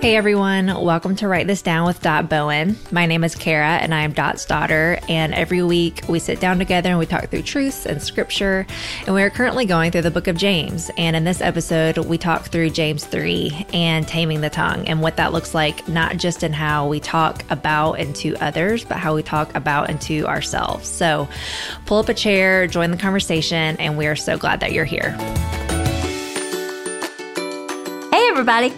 Hey everyone, welcome to Write This Down with Dot Bowen. My name is Cara and I am Dot's daughter. And every week we sit down together and we talk through truths and scripture. And we are currently going through the book of James. And in this episode, we talk through James 3 and taming the tongue and what that looks like, not just in how we talk about and to others, but how we talk about and to ourselves. So pull up a chair, join the conversation, and we are so glad that you're here. Hey everybody.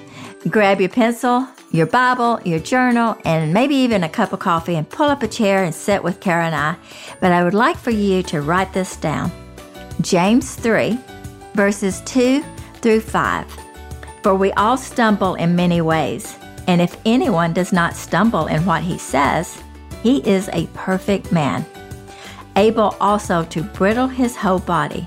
Grab your pencil, your Bible, your journal, and maybe even a cup of coffee and pull up a chair and sit with Cara and I. But I would like for you to write this down James 3, verses 2 through 5. For we all stumble in many ways, and if anyone does not stumble in what he says, he is a perfect man, able also to bridle his whole body.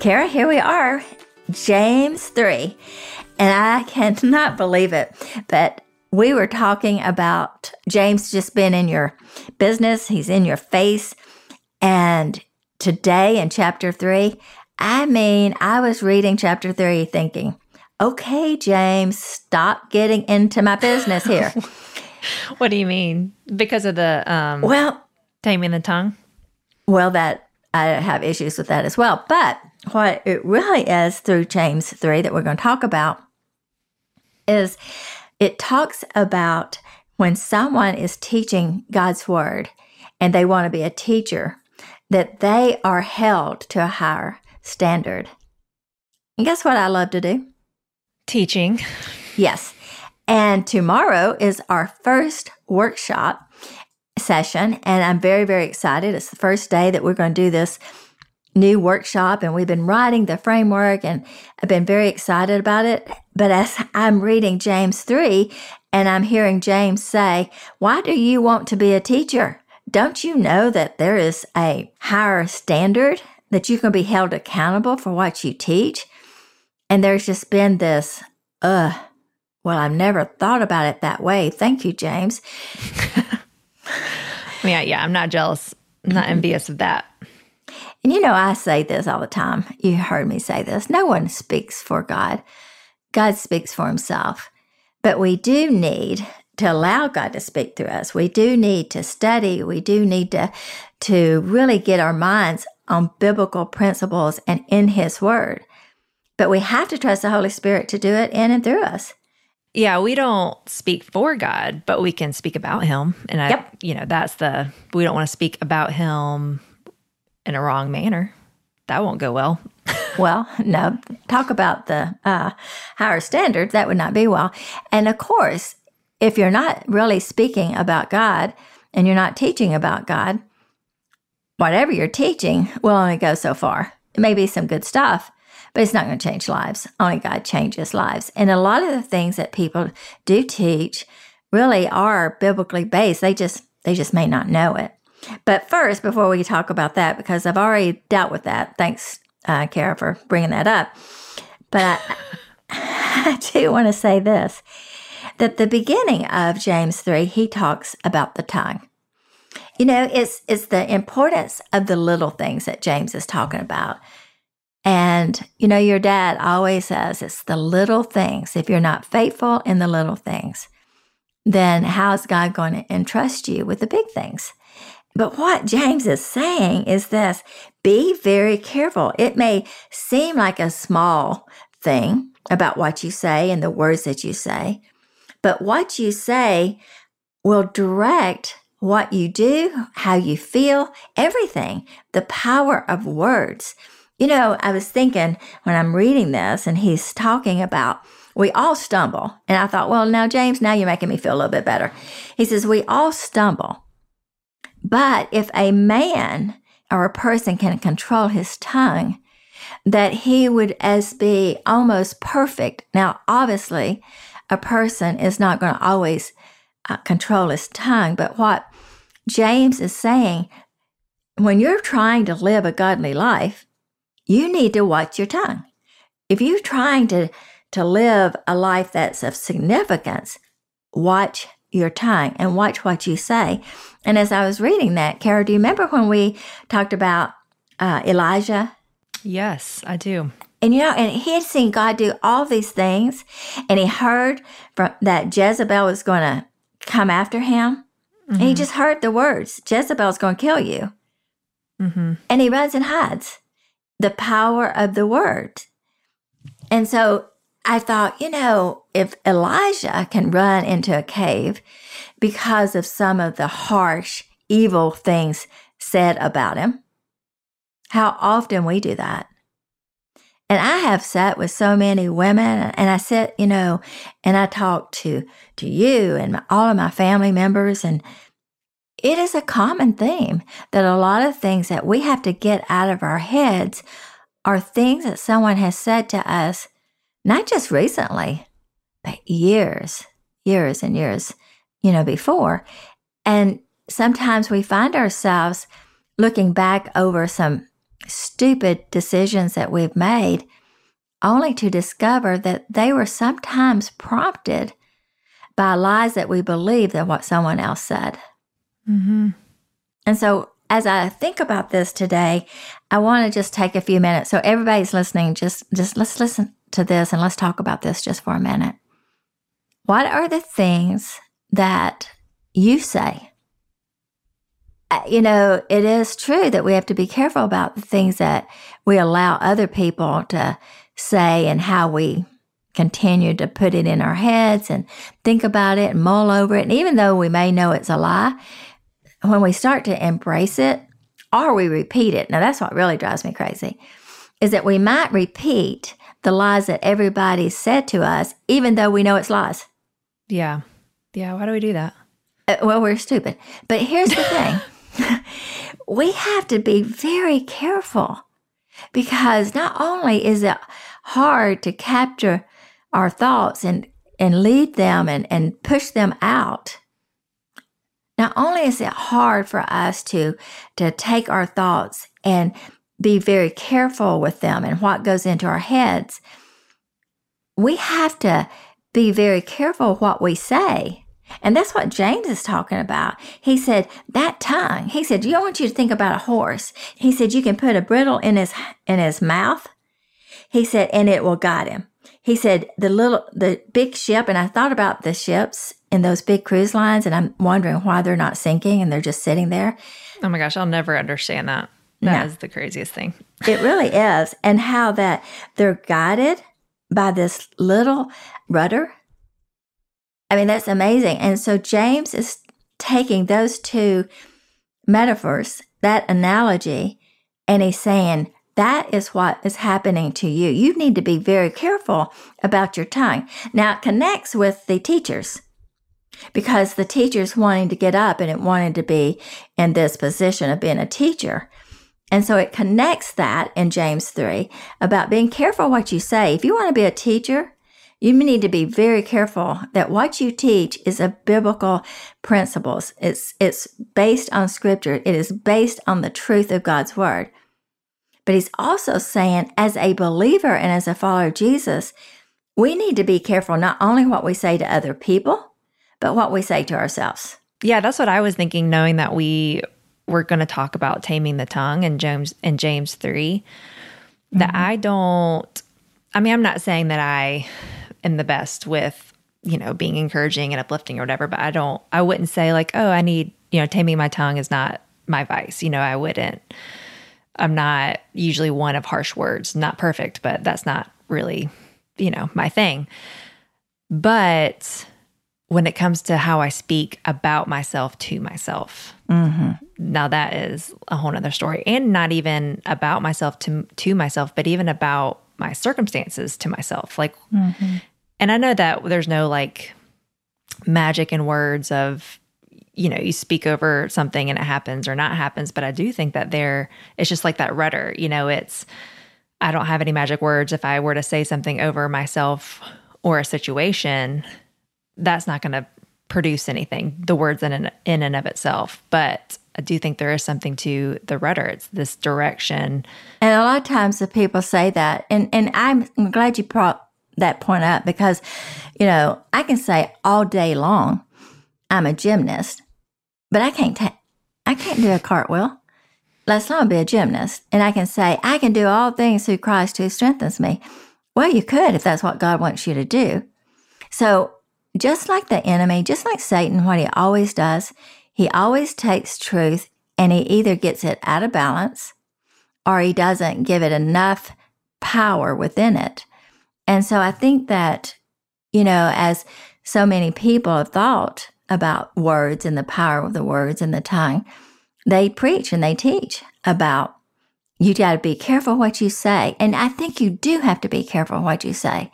Cara, here we are, James 3. And I cannot believe it. But we were talking about James just been in your business, he's in your face. And today in chapter three, I mean, I was reading chapter three thinking, okay, James, stop getting into my business here. what do you mean? Because of the um well taming the tongue? Well, that I have issues with that as well. But what it really is through James 3 that we're going to talk about is it talks about when someone is teaching God's word and they want to be a teacher, that they are held to a higher standard. And guess what I love to do? Teaching. Yes. And tomorrow is our first workshop session. And I'm very, very excited. It's the first day that we're going to do this new workshop and we've been writing the framework and I've been very excited about it. But as I'm reading James 3 and I'm hearing James say, Why do you want to be a teacher? Don't you know that there is a higher standard that you can be held accountable for what you teach? And there's just been this, uh, well, I've never thought about it that way. Thank you, James. yeah, yeah, I'm not jealous, I'm not envious of that. And you know, I say this all the time. You heard me say this. No one speaks for God, God speaks for himself. But we do need to allow God to speak through us. We do need to study. We do need to, to really get our minds on biblical principles and in His Word. But we have to trust the Holy Spirit to do it in and through us. Yeah, we don't speak for God, but we can speak about Him. And I, yep. you know, that's the, we don't want to speak about Him in a wrong manner. That won't go well. well, no, talk about the uh, higher standards. That would not be well. And of course, if you're not really speaking about God and you're not teaching about God, whatever you're teaching will only go so far. It may be some good stuff, but it's not going to change lives. Only God changes lives. And a lot of the things that people do teach really are biblically based. They just they just may not know it. But first, before we talk about that, because I've already dealt with that, thanks, uh, Cara, for bringing that up. But I, I do want to say this that the beginning of James 3, he talks about the tongue. You know, it's, it's the importance of the little things that James is talking about. And, you know, your dad always says it's the little things. If you're not faithful in the little things, then how's God going to entrust you with the big things? But what James is saying is this be very careful. It may seem like a small thing about what you say and the words that you say, but what you say will direct what you do, how you feel, everything. The power of words. You know, I was thinking when I'm reading this and he's talking about we all stumble. And I thought, well, now, James, now you're making me feel a little bit better. He says, we all stumble. But if a man or a person can control his tongue, that he would as be almost perfect. Now, obviously, a person is not going to always uh, control his tongue. But what James is saying, when you're trying to live a godly life, you need to watch your tongue. If you're trying to, to live a life that's of significance, watch your tongue and watch what you say. And as I was reading that, Cara, do you remember when we talked about uh, Elijah? Yes, I do. And you know, and he had seen God do all these things, and he heard from that Jezebel was going to come after him. Mm-hmm. And he just heard the words, Jezebel's going to kill you. Mm-hmm. And he runs and hides the power of the word. And so I thought, you know, if Elijah can run into a cave because of some of the harsh, evil things said about him, how often we do that. And I have sat with so many women and I sit, you know, and I talk to, to you and all of my family members. And it is a common theme that a lot of things that we have to get out of our heads are things that someone has said to us not just recently, years, years and years, you know, before. And sometimes we find ourselves looking back over some stupid decisions that we've made, only to discover that they were sometimes prompted by lies that we believed than what someone else said. Mm-hmm. And so, as I think about this today, I want to just take a few minutes. So everybody's listening, just just let's listen to this and let's talk about this just for a minute. What are the things that you say? Uh, you know, it is true that we have to be careful about the things that we allow other people to say and how we continue to put it in our heads and think about it and mull over it. And even though we may know it's a lie, when we start to embrace it or we repeat it, now that's what really drives me crazy, is that we might repeat the lies that everybody said to us, even though we know it's lies. Yeah. Yeah. Why do we do that? Uh, well, we're stupid. But here's the thing we have to be very careful because not only is it hard to capture our thoughts and, and lead them and, and push them out, not only is it hard for us to, to take our thoughts and be very careful with them and what goes into our heads, we have to be very careful what we say. And that's what James is talking about. He said, that tongue, he said, you don't want you to think about a horse. He said, you can put a bridle in his, in his mouth. He said, and it will guide him. He said, the little, the big ship, and I thought about the ships in those big cruise lines, and I'm wondering why they're not sinking and they're just sitting there. Oh my gosh, I'll never understand that. That no. is the craziest thing. it really is. And how that they're guided by this little rudder. I mean, that's amazing. And so James is taking those two metaphors, that analogy, and he's saying, that is what is happening to you. You need to be very careful about your tongue. Now, it connects with the teachers because the teacher's wanting to get up and it wanted to be in this position of being a teacher. And so it connects that in James 3 about being careful what you say. If you want to be a teacher, you need to be very careful that what you teach is a biblical principles. It's, it's based on scripture. It is based on the truth of God's word. But he's also saying, as a believer and as a follower of Jesus, we need to be careful not only what we say to other people, but what we say to ourselves. Yeah, that's what I was thinking, knowing that we we're going to talk about taming the tongue in James in James 3 mm-hmm. that I don't I mean I'm not saying that I am the best with you know being encouraging and uplifting or whatever but I don't I wouldn't say like oh I need you know taming my tongue is not my vice you know I wouldn't I'm not usually one of harsh words not perfect but that's not really you know my thing but when it comes to how I speak about myself to myself. Mm-hmm. Now that is a whole nother story. And not even about myself to to myself, but even about my circumstances to myself. Like mm-hmm. and I know that there's no like magic in words of you know, you speak over something and it happens or not happens, but I do think that there it's just like that rudder, you know, it's I don't have any magic words if I were to say something over myself or a situation, that's not going to produce anything, the words in and, in and of itself. But I do think there is something to the rudder. It's this direction. And a lot of times the people say that, and, and I'm glad you brought that point up because, you know, I can say all day long, I'm a gymnast, but I can't ta- I can't do a cartwheel. Let's not be a gymnast. And I can say, I can do all things through Christ who strengthens me. Well, you could if that's what God wants you to do. So, just like the enemy, just like Satan, what he always does, he always takes truth and he either gets it out of balance or he doesn't give it enough power within it. And so I think that, you know, as so many people have thought about words and the power of the words and the tongue, they preach and they teach about you got to be careful what you say. And I think you do have to be careful what you say.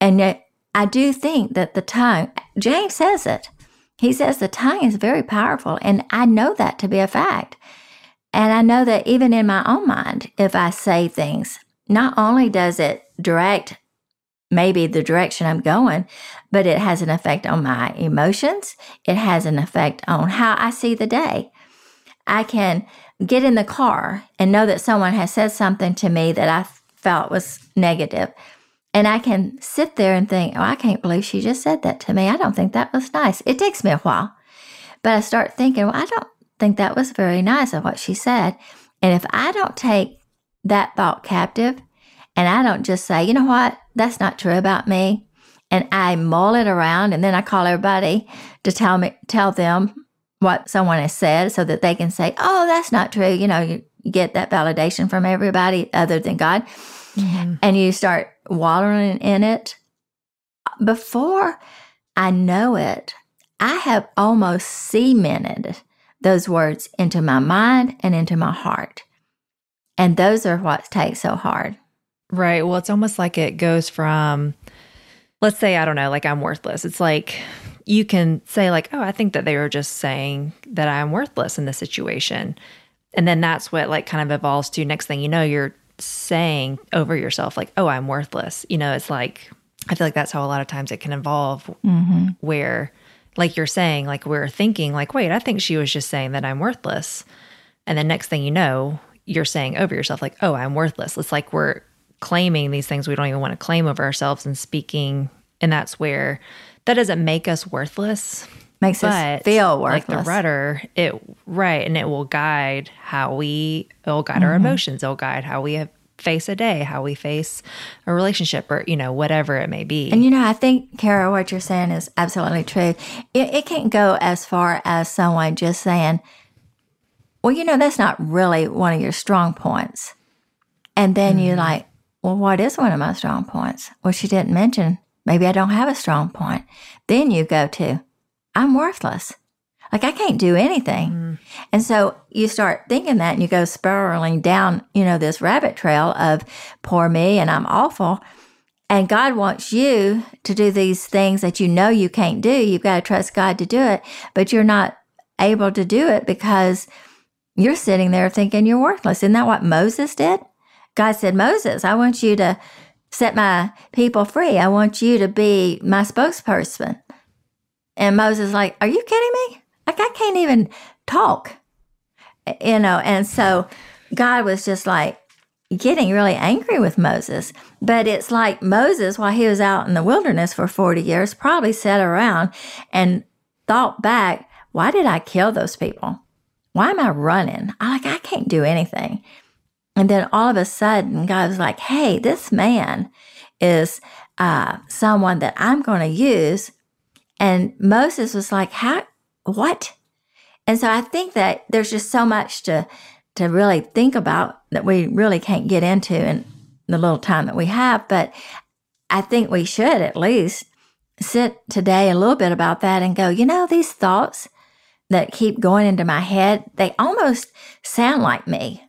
And yet, I do think that the tongue, James says it. He says the tongue is very powerful. And I know that to be a fact. And I know that even in my own mind, if I say things, not only does it direct maybe the direction I'm going, but it has an effect on my emotions. It has an effect on how I see the day. I can get in the car and know that someone has said something to me that I felt was negative. And I can sit there and think, oh, I can't believe she just said that to me. I don't think that was nice. It takes me a while. But I start thinking, well, I don't think that was very nice of what she said. And if I don't take that thought captive and I don't just say, you know what, that's not true about me, and I mull it around and then I call everybody to tell me tell them what someone has said so that they can say, oh, that's not true. You know, you, get that validation from everybody other than God. Mm-hmm. And you start wallowing in it. Before I know it, I have almost cemented those words into my mind and into my heart. And those are what takes so hard. Right. Well, it's almost like it goes from, let's say, I don't know, like I'm worthless. It's like you can say like, "Oh, I think that they were just saying that I'm worthless in this situation." And then that's what like kind of evolves to next thing you know, you're saying over yourself like, "Oh, I'm worthless." You know, it's like I feel like that's how a lot of times it can evolve mm-hmm. where like you're saying like we're thinking like, "Wait, I think she was just saying that I'm worthless." And the next thing you know, you're saying over yourself like, "Oh, I'm worthless." It's like we're claiming these things we don't even want to claim over ourselves and speaking and that's where that doesn't make us worthless. Makes us feel worthless. Like the rudder, it right, and it will guide how we. It will guide mm-hmm. our emotions. It'll guide how we face a day, how we face a relationship, or you know whatever it may be. And you know, I think Cara, what you're saying is absolutely true. It, it can't go as far as someone just saying, "Well, you know, that's not really one of your strong points," and then mm-hmm. you're like, "Well, what is one of my strong points?" Well, she didn't mention Maybe I don't have a strong point. Then you go to, I'm worthless. Like I can't do anything. Mm. And so you start thinking that and you go spiraling down, you know, this rabbit trail of poor me and I'm awful. And God wants you to do these things that you know you can't do. You've got to trust God to do it, but you're not able to do it because you're sitting there thinking you're worthless. Isn't that what Moses did? God said, Moses, I want you to set my people free. I want you to be my spokesperson. And Moses like, Are you kidding me? Like I can't even talk. You know, and so God was just like getting really angry with Moses. But it's like Moses, while he was out in the wilderness for 40 years, probably sat around and thought back, why did I kill those people? Why am I running? I like I can't do anything. And then all of a sudden, God was like, hey, this man is uh, someone that I'm going to use. And Moses was like, how, what? And so I think that there's just so much to, to really think about that we really can't get into in the little time that we have. But I think we should at least sit today a little bit about that and go, you know, these thoughts that keep going into my head, they almost sound like me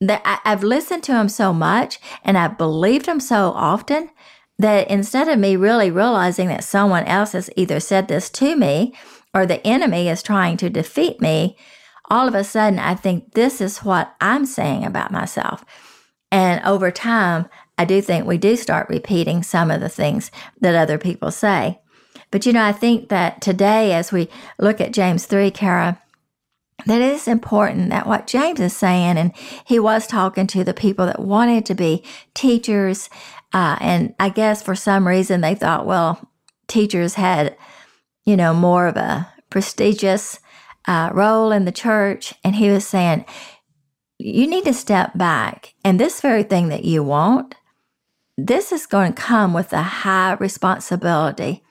that I've listened to them so much and I've believed them so often that instead of me really realizing that someone else has either said this to me or the enemy is trying to defeat me, all of a sudden I think this is what I'm saying about myself. And over time, I do think we do start repeating some of the things that other people say. But you know, I think that today, as we look at James 3, Cara, that it is important that what James is saying, and he was talking to the people that wanted to be teachers. Uh, and I guess for some reason they thought, well, teachers had, you know, more of a prestigious uh, role in the church. And he was saying, you need to step back. And this very thing that you want, this is going to come with a high responsibility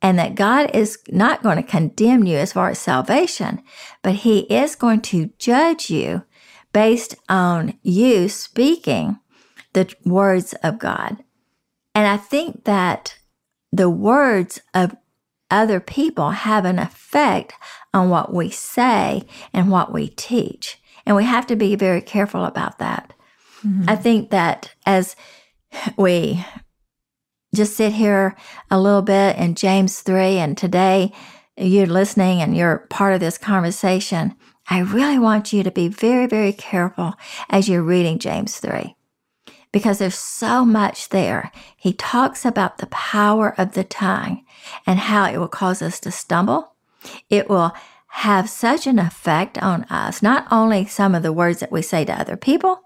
and that God is not going to condemn you as far as salvation, but He is going to judge you based on you speaking the words of God. And I think that the words of other people have an effect on what we say and what we teach. And we have to be very careful about that. Mm-hmm. I think that as we just sit here a little bit in James 3, and today you're listening and you're part of this conversation, I really want you to be very, very careful as you're reading James 3 because there's so much there. He talks about the power of the tongue and how it will cause us to stumble. It will have such an effect on us, not only some of the words that we say to other people,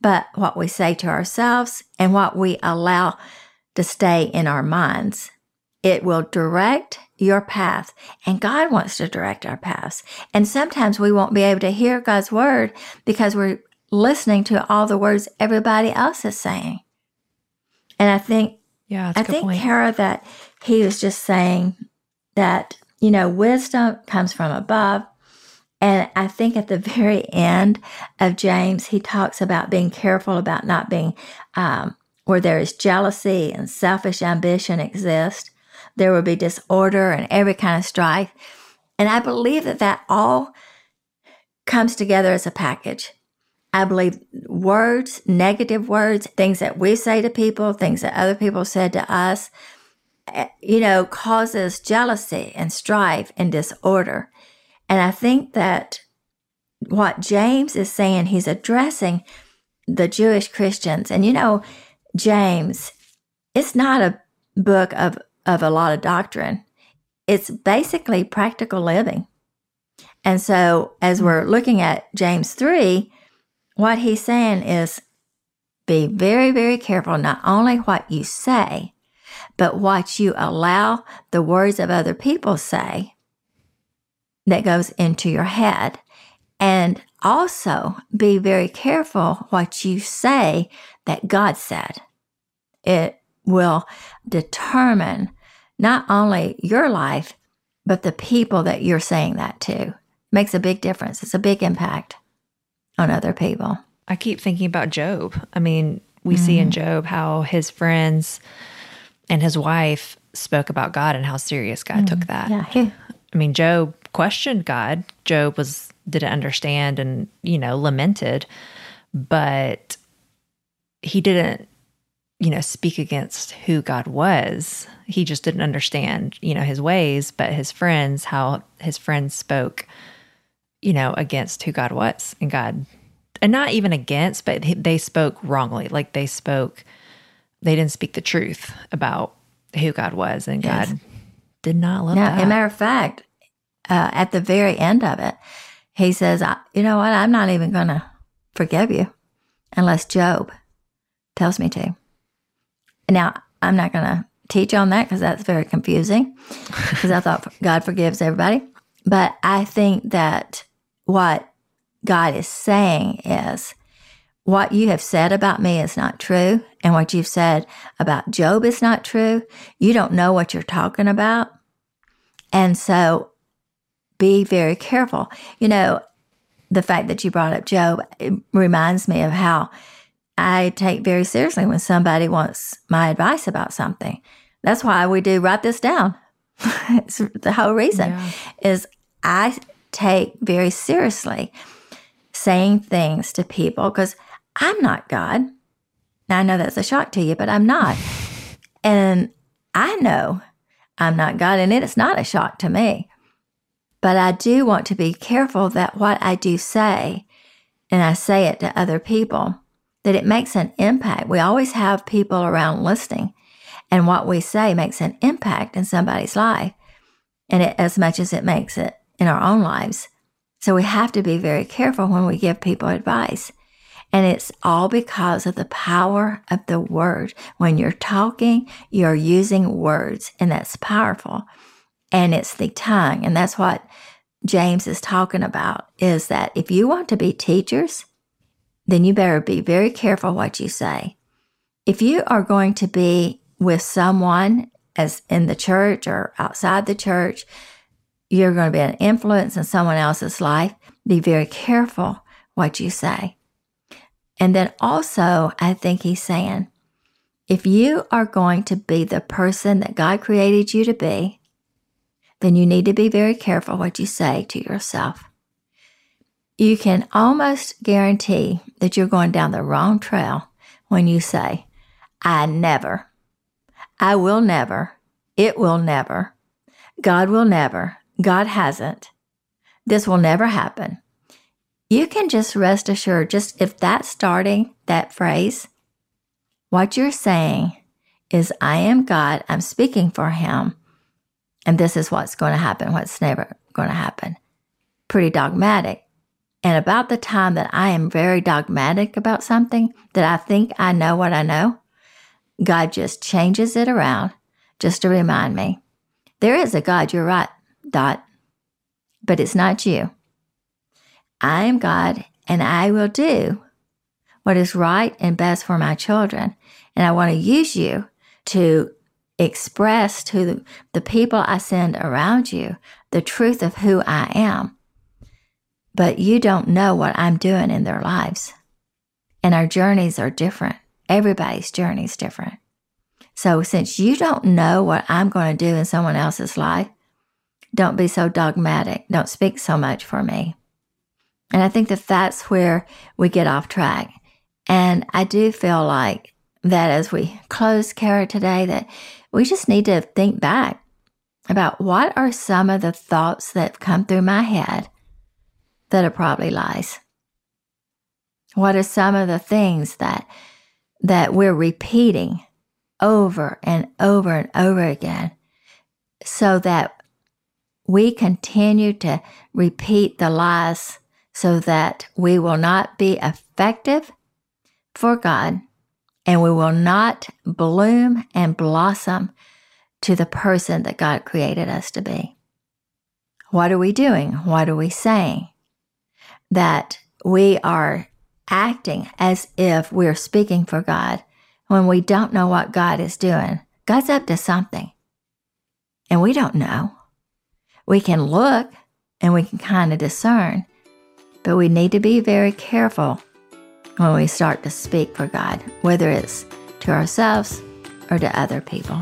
but what we say to ourselves and what we allow to stay in our minds. It will direct your path, and God wants to direct our paths. And sometimes we won't be able to hear God's word because we're listening to all the words everybody else is saying. And I think, yeah, I think, point. Cara, that he was just saying that, you know, wisdom comes from above. And I think at the very end of James, he talks about being careful about not being um, where there is jealousy and selfish ambition exist. There will be disorder and every kind of strife. And I believe that that all comes together as a package. I believe words, negative words, things that we say to people, things that other people said to us, eh, you know, causes jealousy and strife and disorder. And I think that what James is saying, he's addressing the Jewish Christians. And, you know, James, it's not a book of, of a lot of doctrine. It's basically practical living. And so, as we're looking at James 3, what he's saying is be very, very careful not only what you say, but what you allow the words of other people say that goes into your head. And also be very careful what you say that God said. It will determine not only your life, but the people that you're saying that to. Makes a big difference. It's a big impact on other people. I keep thinking about Job. I mean, we mm-hmm. see in mm-hmm. Job how his friends and his wife spoke about God and how serious God mm-hmm. took that. Yeah. I mean, Job questioned God. Job was didn't understand and, you know, lamented, but he didn't, you know, speak against who God was. He just didn't understand, you know, his ways, but his friends, how his friends spoke, you know, against who God was. And God, and not even against, but they spoke wrongly. Like they spoke, they didn't speak the truth about who God was. And yes. God did not love now, that. As a matter of fact, uh, at the very end of it, he says, You know what? I'm not even going to forgive you unless Job tells me to. Now, I'm not going to teach on that because that's very confusing because I thought God forgives everybody. But I think that what God is saying is, what you have said about me is not true, and what you've said about Job is not true. You don't know what you're talking about. And so be very careful. You know, the fact that you brought up Job reminds me of how I take very seriously when somebody wants my advice about something. That's why we do write this down. it's the whole reason yeah. is I take very seriously saying things to people because I'm not God. Now, I know that's a shock to you, but I'm not. And I know I'm not God, and it is not a shock to me. But I do want to be careful that what I do say, and I say it to other people, that it makes an impact. We always have people around listening, and what we say makes an impact in somebody's life, and it, as much as it makes it in our own lives. So we have to be very careful when we give people advice. And it's all because of the power of the word. When you're talking, you're using words, and that's powerful. And it's the tongue. And that's what James is talking about is that if you want to be teachers, then you better be very careful what you say. If you are going to be with someone as in the church or outside the church, you're going to be an influence in someone else's life. Be very careful what you say. And then also, I think he's saying, if you are going to be the person that God created you to be, then you need to be very careful what you say to yourself. You can almost guarantee that you're going down the wrong trail when you say, I never, I will never, it will never, God will never, God hasn't, this will never happen you can just rest assured, just if that's starting that phrase, what you're saying is, I am God, I'm speaking for Him, and this is what's going to happen, what's never going to happen. Pretty dogmatic. And about the time that I am very dogmatic about something, that I think I know what I know, God just changes it around just to remind me there is a God, you're right, Dot, but it's not you. I am God and I will do what is right and best for my children. And I want to use you to express to the people I send around you the truth of who I am. But you don't know what I'm doing in their lives. And our journeys are different. Everybody's journey is different. So since you don't know what I'm going to do in someone else's life, don't be so dogmatic. Don't speak so much for me. And I think that that's where we get off track. And I do feel like that as we close Cara today, that we just need to think back about what are some of the thoughts that have come through my head that are probably lies. What are some of the things that that we're repeating over and over and over again so that we continue to repeat the lies so that we will not be effective for God and we will not bloom and blossom to the person that God created us to be. What are we doing? What are we saying? That we are acting as if we're speaking for God when we don't know what God is doing. God's up to something, and we don't know. We can look and we can kind of discern, but we need to be very careful when we start to speak for God, whether it's to ourselves or to other people.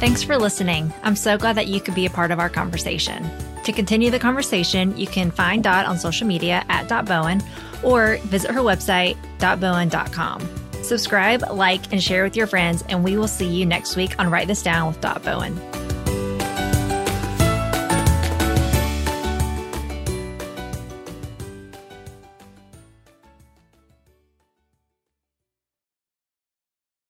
Thanks for listening. I'm so glad that you could be a part of our conversation. To continue the conversation, you can find Dot on social media at Dot Bowen or visit her website, dotbowen.com. Subscribe, like, and share with your friends, and we will see you next week on Write This Down with Dot Bowen.